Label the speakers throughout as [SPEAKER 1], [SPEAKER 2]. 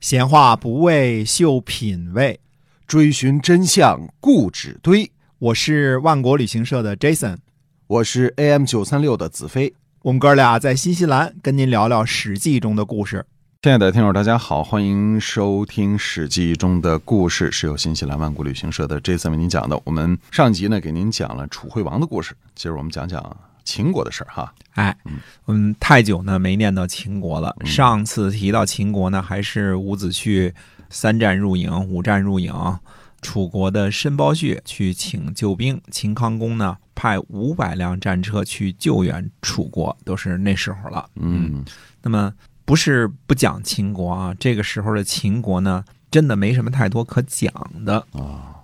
[SPEAKER 1] 闲话不为秀品味，
[SPEAKER 2] 追寻真相固执堆。
[SPEAKER 1] 我是万国旅行社的 Jason，
[SPEAKER 2] 我是 AM 九三六的子飞。
[SPEAKER 1] 我们哥俩在新西兰跟您聊聊《史记》中的故事。
[SPEAKER 2] 亲爱的听友，大家好，欢迎收听《史记》中的故事，是由新西兰万国旅行社的 Jason 为您讲的。我们上集呢给您讲了楚惠王的故事，今儿我们讲讲秦国的事儿哈。
[SPEAKER 1] 哎，嗯太久呢没念到秦国了。上次提到秦国呢，还是伍子胥三战入营，五战入营，楚国的申包胥去请救兵，秦康公呢派五百辆战车去救援楚国，都是那时候了。
[SPEAKER 2] 嗯，
[SPEAKER 1] 那么不是不讲秦国啊，这个时候的秦国呢，真的没什么太多可讲的。
[SPEAKER 2] 啊，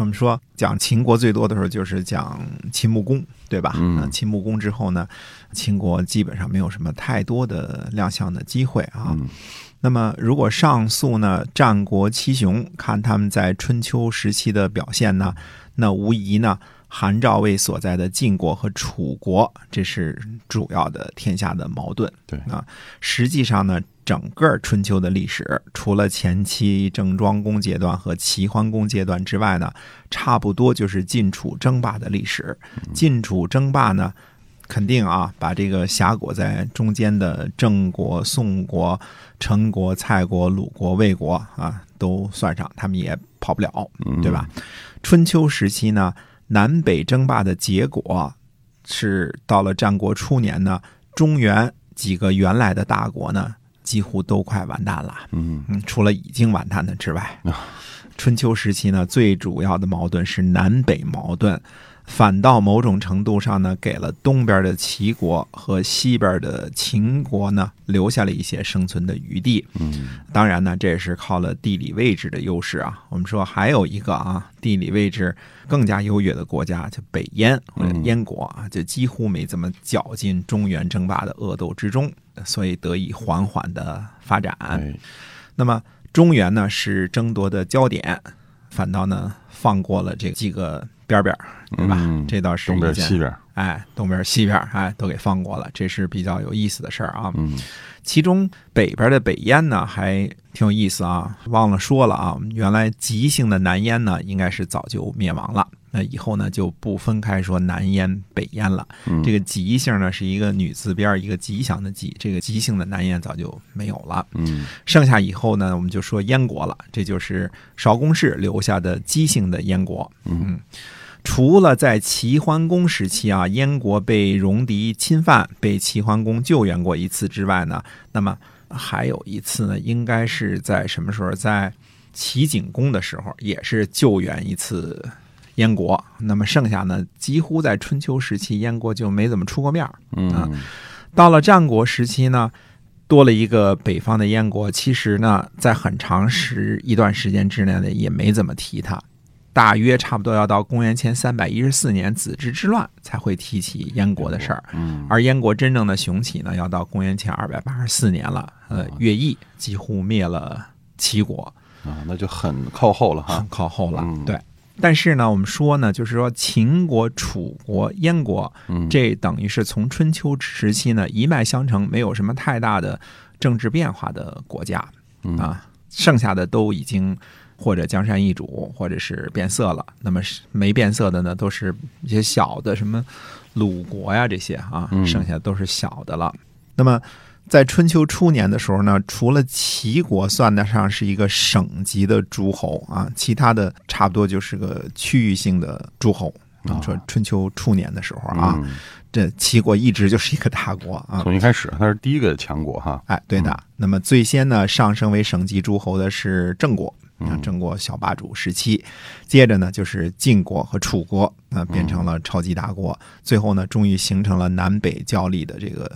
[SPEAKER 1] 我们说讲秦国最多的时候就是讲秦穆公，对吧？
[SPEAKER 2] 嗯
[SPEAKER 1] 秦穆公之后呢，秦国基本上没有什么太多的亮相的机会啊。
[SPEAKER 2] 嗯
[SPEAKER 1] 那么如果上溯呢，战国七雄，看他们在春秋时期的表现呢，那无疑呢，韩赵魏所在的晋国和楚国，这是主要的天下的矛盾。
[SPEAKER 2] 对
[SPEAKER 1] 啊，实际上呢，整个春秋的历史，除了前期郑庄公阶段和齐桓公阶段之外呢，差不多就是晋楚争霸的历史。晋楚争霸呢，肯定啊，把这个峡谷在中间的郑国、宋国、陈国、蔡国、鲁国、魏国啊，都算上，他们也跑不了，
[SPEAKER 2] 嗯
[SPEAKER 1] 对吧？春秋时期呢，南北争霸的结果是到了战国初年呢，中原几个原来的大国呢，几乎都快完蛋了。
[SPEAKER 2] 嗯
[SPEAKER 1] 嗯，除了已经完蛋的之外
[SPEAKER 2] 啊，
[SPEAKER 1] 春秋时期呢，最主要的矛盾是南北矛盾，反倒某种程度上呢，给了东边的齐国和西边的秦国呢，留下了一些生存的余地。
[SPEAKER 2] 嗯
[SPEAKER 1] 当然呢，这也是靠了地理位置的优势啊。我们说还有一个啊，地理位置更加优越的国家，就北燕或者燕国啊，就几乎没怎么搅进中原争霸的恶斗之中，所以得以缓缓的发展。
[SPEAKER 2] 哎
[SPEAKER 1] 那么中原呢是争夺的焦点，反倒呢放过了这几个边边，对吧？
[SPEAKER 2] 嗯
[SPEAKER 1] 这倒是
[SPEAKER 2] 东边西边，
[SPEAKER 1] 哎，东边西边哎都给放过了，这是比较有意思的事儿啊。
[SPEAKER 2] 嗯
[SPEAKER 1] 其中北边的北燕呢，还挺有意思啊，忘了说了啊，原来吉姓的南燕呢，应该是早就灭亡了。那以后呢，就不分开说南燕、北燕了。
[SPEAKER 2] 嗯
[SPEAKER 1] 这个吉姓呢，是一个女字边一个吉祥的吉，这个吉姓的南燕早就没有了。
[SPEAKER 2] 嗯
[SPEAKER 1] 剩下以后呢，我们就说燕国了，这就是韶公氏留下的姬姓的燕国。
[SPEAKER 2] 嗯
[SPEAKER 1] 除了在齐桓公时期啊，燕国被戎狄侵犯，被齐桓公救援过一次之外呢，那么还有一次呢，应该是在什么时候？在齐景公的时候，也是救援一次燕国。那么剩下呢，几乎在春秋时期，燕国就没怎么出过面儿。
[SPEAKER 2] 嗯
[SPEAKER 1] 到了战国时期呢，多了一个北方的燕国，其实呢，在很长时一段时间之内呢，也没怎么提它。大约差不多要到公元前三百一十四年子之之乱才会提起燕国的事儿，
[SPEAKER 2] 嗯
[SPEAKER 1] 而燕国真正的雄起呢，要到公元前二百八十四年了。呃，乐毅几乎灭了齐国，
[SPEAKER 2] 啊，那就很靠后了哈
[SPEAKER 1] 很。靠后了。
[SPEAKER 2] 嗯
[SPEAKER 1] 对，但是呢，我们说呢，就是说秦国、楚国、燕国，
[SPEAKER 2] 嗯
[SPEAKER 1] 这等于是从春秋时期呢一脉相承，没有什么太大的政治变化的国家
[SPEAKER 2] 嗯
[SPEAKER 1] 啊，剩下的都已经或者江山易主，或者是变色了。那么是没变色的呢，都是一些小的什么鲁国呀这些啊，
[SPEAKER 2] 嗯
[SPEAKER 1] 剩下的都是小的了。那么在春秋初年的时候呢，除了齐国算得上是一个省级的诸侯啊，其他的差不多就是个区域性的诸侯。啊，说春秋初年的时候啊，
[SPEAKER 2] 嗯
[SPEAKER 1] 这齐国一直就是一个大国啊。
[SPEAKER 2] 从一开始它是第一个强国哈。
[SPEAKER 1] 哎，对的。那么最先呢，上升为省级诸侯的是郑国，啊，
[SPEAKER 2] 嗯
[SPEAKER 1] 郑国小霸主时期。接着呢，就是晋国和楚国，啊，变成了超级大国。最后呢，终于形成了南北交力的这个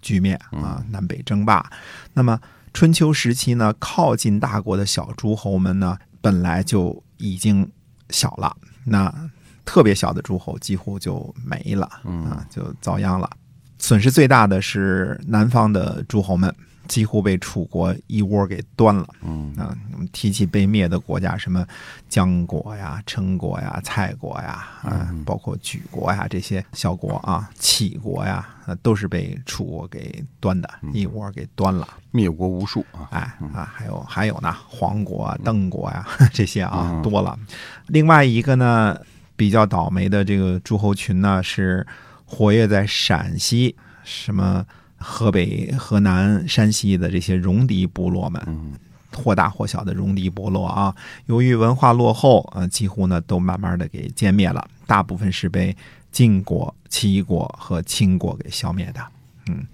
[SPEAKER 1] 局面啊，南北争霸。那么春秋时期呢，靠近大国的小诸侯们呢，本来就已经小了，那特别小的诸侯几乎就没了，啊，就遭殃了。损失最大的是南方的诸侯们几乎被楚国一窝给端了。
[SPEAKER 2] 嗯
[SPEAKER 1] 啊，我们提起被灭的国家，什么姜国呀、陈国呀、蔡国呀，啊，包括莒国呀这些小国啊，杞国呀，啊，都是被楚国给端的，一窝给端了。
[SPEAKER 2] 灭国无数啊，
[SPEAKER 1] 哎啊，还有还有呢，黄国啊、邓国呀 这些啊多了。另外一个呢，比较倒霉的这个诸侯群呢，是活跃在陕西、什么河北、河南、山西的这些戎狄部落们。
[SPEAKER 2] 嗯
[SPEAKER 1] 或大或小的戎狄部落啊，由于文化落后，呃，几乎呢都慢慢的给歼灭了，大部分是被晋国、齐国和秦国给消灭的。嗯，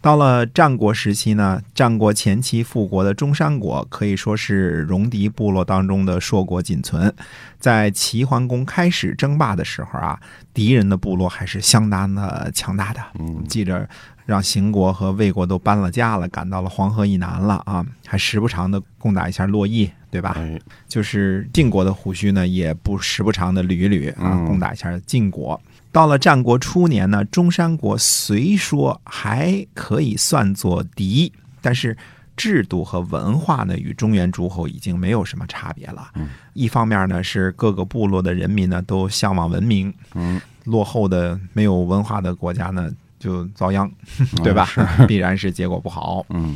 [SPEAKER 1] 到了战国时期呢，战国前期复国的中山国可以说是戎狄部落当中的硕果仅存。在齐桓公开始争霸的时候啊，敌人的部落还是相当的强大的。
[SPEAKER 2] 嗯
[SPEAKER 1] 记着让邢国和魏国都搬了家了，赶到了黄河以南了啊，还时不常的攻打一下洛邑，对吧？
[SPEAKER 2] 哎，
[SPEAKER 1] 就是晋国的胡须呢，也不时不常的捋一捋啊，
[SPEAKER 2] 嗯
[SPEAKER 1] 攻打一下晋国。到了战国初年呢，中山国虽说还可以算作敌，但是制度和文化呢，与中原诸侯已经没有什么差别了。
[SPEAKER 2] 嗯
[SPEAKER 1] 一方面呢，是各个部落的人民呢都向往文明，
[SPEAKER 2] 嗯，
[SPEAKER 1] 落后的没有文化的国家呢就遭殃，对吧？必然是结果不好。
[SPEAKER 2] 嗯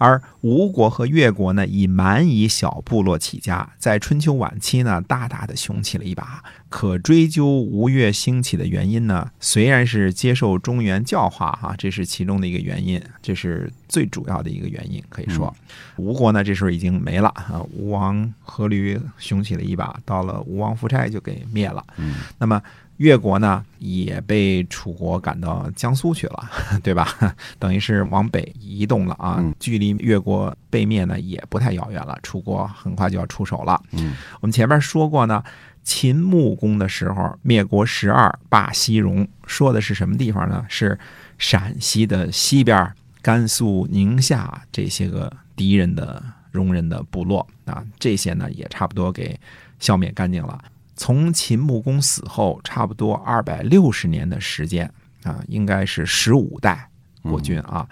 [SPEAKER 1] 而吴国和越国呢，以蛮夷小部落起家，在春秋晚期呢，大大的雄起了一把。可追究吴越兴起的原因呢，虽然是接受中原教化哈、这是其中的一个原因，这是最主要的一个原因。可以说，吴国呢这时候已经没了啊，吴王阖闾雄起了一把，到了吴王夫差就给灭了。
[SPEAKER 2] 嗯
[SPEAKER 1] 那么越国呢，也被楚国赶到江苏去了，对吧？等于是往北移动了啊
[SPEAKER 2] 嗯，
[SPEAKER 1] 距离越国被灭呢也不太遥远了。楚国很快就要出手了。
[SPEAKER 2] 嗯
[SPEAKER 1] 我们前面说过呢，秦穆公的时候灭国十二，霸西戎，说的是什么地方呢？是陕西的西边，甘肃、宁夏这些个敌人的戎人的部落啊，这些呢也差不多给消灭干净了。从秦穆公死后，差不多二百六十年的时间啊，应该是十五代国君啊。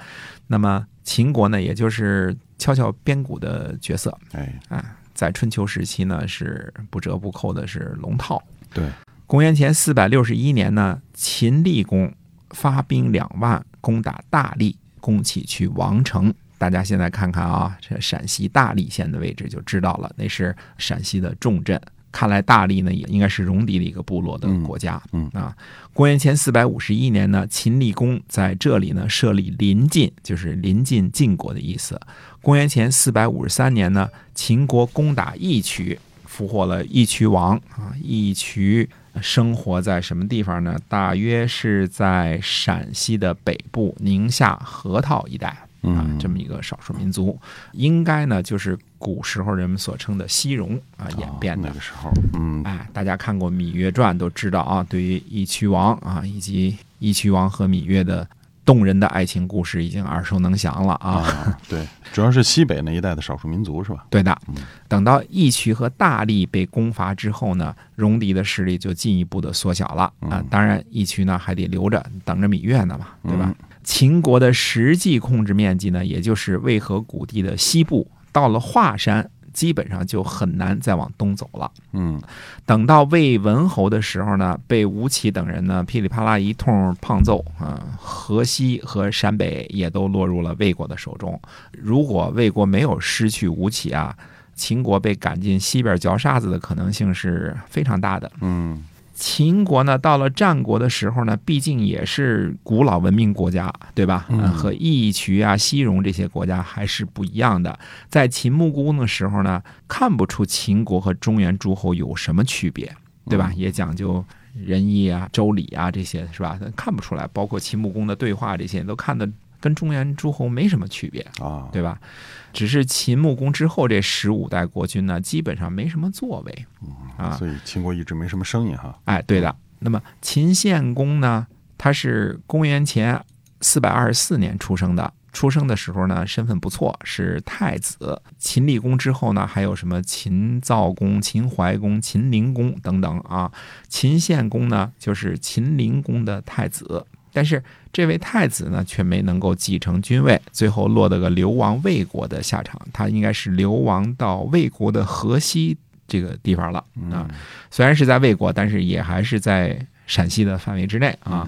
[SPEAKER 1] 那么秦国呢，也就是敲敲边鼓的角色
[SPEAKER 2] 哎，
[SPEAKER 1] 啊，在春秋时期呢是不折不扣的是龙套。
[SPEAKER 2] 对，
[SPEAKER 1] 公元前四百六十一年呢，秦厉公发兵两万攻打大荔，攻起去王城。大家现在看看啊，这陕西大荔县的位置就知道了，那是陕西的重镇。看来大荔呢也应该是戎狄的一个部落的国家。
[SPEAKER 2] 嗯
[SPEAKER 1] 啊，公元前四百五十一年呢，秦厉公在这里呢设立邻晋，就是临近晋国的意思。公元前四百五十三年呢，秦国攻打义渠，俘获了义渠王啊。义渠生活在什么地方呢？大约是在陕西的北部宁夏河套一带啊
[SPEAKER 2] 嗯，
[SPEAKER 1] 这么一个少数民族，应该呢就是古时候人们所称的西戎啊演变
[SPEAKER 2] 那。个时候，嗯
[SPEAKER 1] 哎，大家看过《芈月传》都知道啊，对于义渠王啊，以及义渠王和芈月的动人的爱情故事已经耳熟能详了啊。
[SPEAKER 2] 啊，对，主要是西北那一带的少数民族是吧？
[SPEAKER 1] 对的
[SPEAKER 2] 嗯，
[SPEAKER 1] 等到义渠和大荔被攻伐之后呢，戎狄的势力就进一步的缩小了啊
[SPEAKER 2] 嗯。
[SPEAKER 1] 当然，义渠呢还得留着，等着芈月呢嘛，对吧
[SPEAKER 2] 嗯？
[SPEAKER 1] 秦国的实际控制面积呢，也就是渭河谷地的西部，到了华山，基本上就很难再往东走了。
[SPEAKER 2] 嗯
[SPEAKER 1] 等到魏文侯的时候呢，被吴起等人呢噼里啪啦一通胖揍啊，河西和陕北也都落入了魏国的手中。如果魏国没有失去吴起啊，秦国被赶进西边嚼沙子的可能性是非常大的。
[SPEAKER 2] 嗯
[SPEAKER 1] 秦国呢，到了战国的时候呢，毕竟也是古老文明国家，对吧？
[SPEAKER 2] 嗯
[SPEAKER 1] 和义渠啊、西戎这些国家还是不一样的。在秦穆公的时候呢，看不出秦国和中原诸侯有什么区别，对吧？也讲究仁义啊、周礼啊这些，是吧？看不出来。包括秦穆公的对话这些，都看的跟中原诸侯没什么区别。
[SPEAKER 2] 啊，
[SPEAKER 1] 对吧？只是秦穆公之后这十五代国君呢，基本上没什么作为啊。
[SPEAKER 2] 所以秦国一直没什么声音哈。
[SPEAKER 1] 哎，对的。那么秦献公呢，他是公元前四百二十四年出生的。出生的时候呢，身份不错，是太子。秦厉公之后呢，还有什么秦悼公、秦怀公、秦灵公等等啊。秦献公呢，就是秦灵公的太子。但是这位太子呢，却没能够继承君位，最后落得个流亡魏国的下场。他应该是流亡到魏国的河西这个地方了啊。虽然是在魏国，但是也还是在陕西的范围之内啊。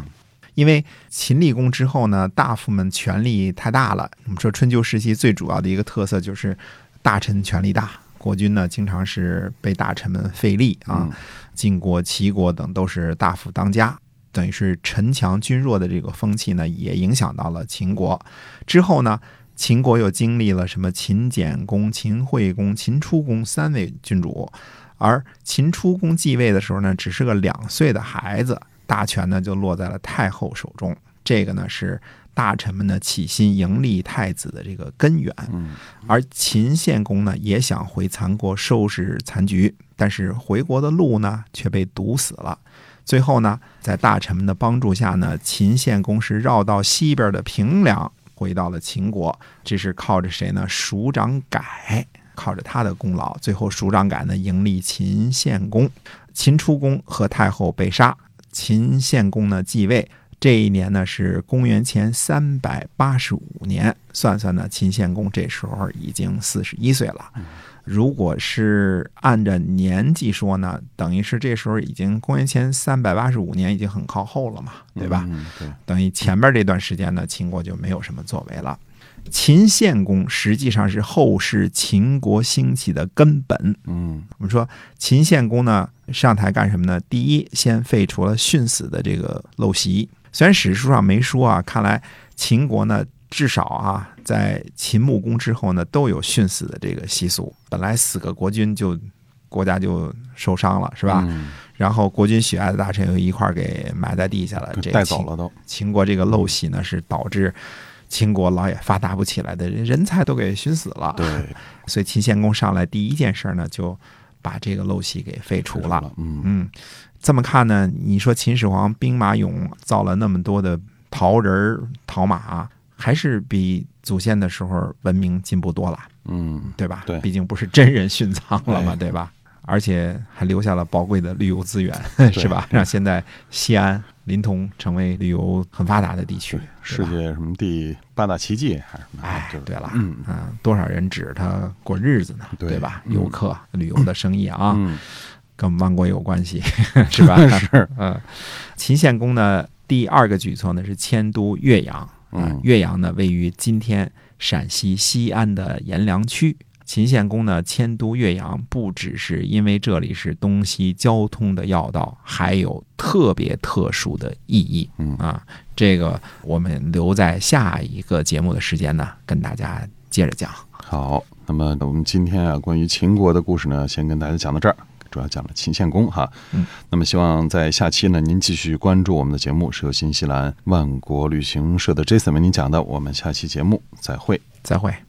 [SPEAKER 1] 因为秦立公之后呢，大夫们权力太大了。我们说春秋时期最主要的一个特色就是大臣权力大，国君呢经常是被大臣们废立啊。晋国、齐国等都是大夫当家。等于是臣强君弱的这个风气呢，也影响到了秦国。之后呢，秦国又经历了什么秦简公、秦惠公、秦出公三位君主，而秦出公继位的时候呢，只是个两岁的孩子，大权呢就落在了太后手中。这个呢是大臣们呢起心迎立太子的这个根源。而秦献公呢也想回残国收拾残局，但是回国的路呢却被堵死了。最后呢，在大臣们的帮助下呢，秦献公是绕到西边的平凉，回到了秦国。这是靠着谁呢？署长改，靠着他的功劳。最后，署长改呢迎立秦献公，秦出公和太后被杀，秦献公呢继位。这一年呢是公元前三百八十五年，算算呢，秦献公这时候已经四十一岁了。如果是按照年纪说呢，等于是这时候已经公元前三百八十五年，已经很靠后了嘛，对吧？
[SPEAKER 2] 对，
[SPEAKER 1] 等于前边这段时间呢，秦国就没有什么作为了。秦献公实际上是后世秦国兴起的根本。
[SPEAKER 2] 嗯，
[SPEAKER 1] 我们说秦献公呢上台干什么呢？第一，先废除了殉死的这个陋习。虽然史书上没说啊，看来秦国呢。至少啊，在秦穆公之后呢，都有殉死的这个习俗。本来死个国君就国家就受伤了，是吧？然后国君喜爱的大臣又一块儿给埋在地下了，这
[SPEAKER 2] 带走了都。
[SPEAKER 1] 秦国这个陋习呢，是导致秦国老也发达不起来的，人才都给熏死了。
[SPEAKER 2] 对，
[SPEAKER 1] 所以秦献公上来第一件事呢，就把这个陋习给废除了。
[SPEAKER 2] 嗯
[SPEAKER 1] 嗯，这么看呢，你说秦始皇兵马俑造了那么多的陶人陶马。还是比祖先的时候文明进步多了，
[SPEAKER 2] 嗯，
[SPEAKER 1] 对吧？
[SPEAKER 2] 对，
[SPEAKER 1] 毕竟不是真人殉葬了嘛，对吧？而且还留下了宝贵的旅游资源，是吧？让现在西安、临潼成为旅游很发达的地区，
[SPEAKER 2] 世界什么第八大奇迹还是什么？
[SPEAKER 1] 哎，对了，
[SPEAKER 2] 嗯
[SPEAKER 1] 多少人指着它过日子呢？对吧？游客、旅游的生意啊，跟万国有关系，是吧？
[SPEAKER 2] 是，
[SPEAKER 1] 嗯，秦献公呢，第二个举措呢是迁都岳阳。
[SPEAKER 2] 嗯，
[SPEAKER 1] 岳阳呢，位于今天陕西西安的阎良区。秦献公呢迁都岳阳，不只是因为这里是东西交通的要道，还有特别特殊的意义。
[SPEAKER 2] 嗯
[SPEAKER 1] 啊，这个我们留在下一个节目的时间呢，跟大家接着讲。
[SPEAKER 2] 好，那么我们今天啊，关于秦国的故事呢，先跟大家讲到这儿。主要讲了秦献公哈，
[SPEAKER 1] 嗯，
[SPEAKER 2] 那么希望在下期呢，您继续关注我们的节目，是由新西兰万国旅行社的 Jason 为您讲的。我们下期节目再会，
[SPEAKER 1] 再会。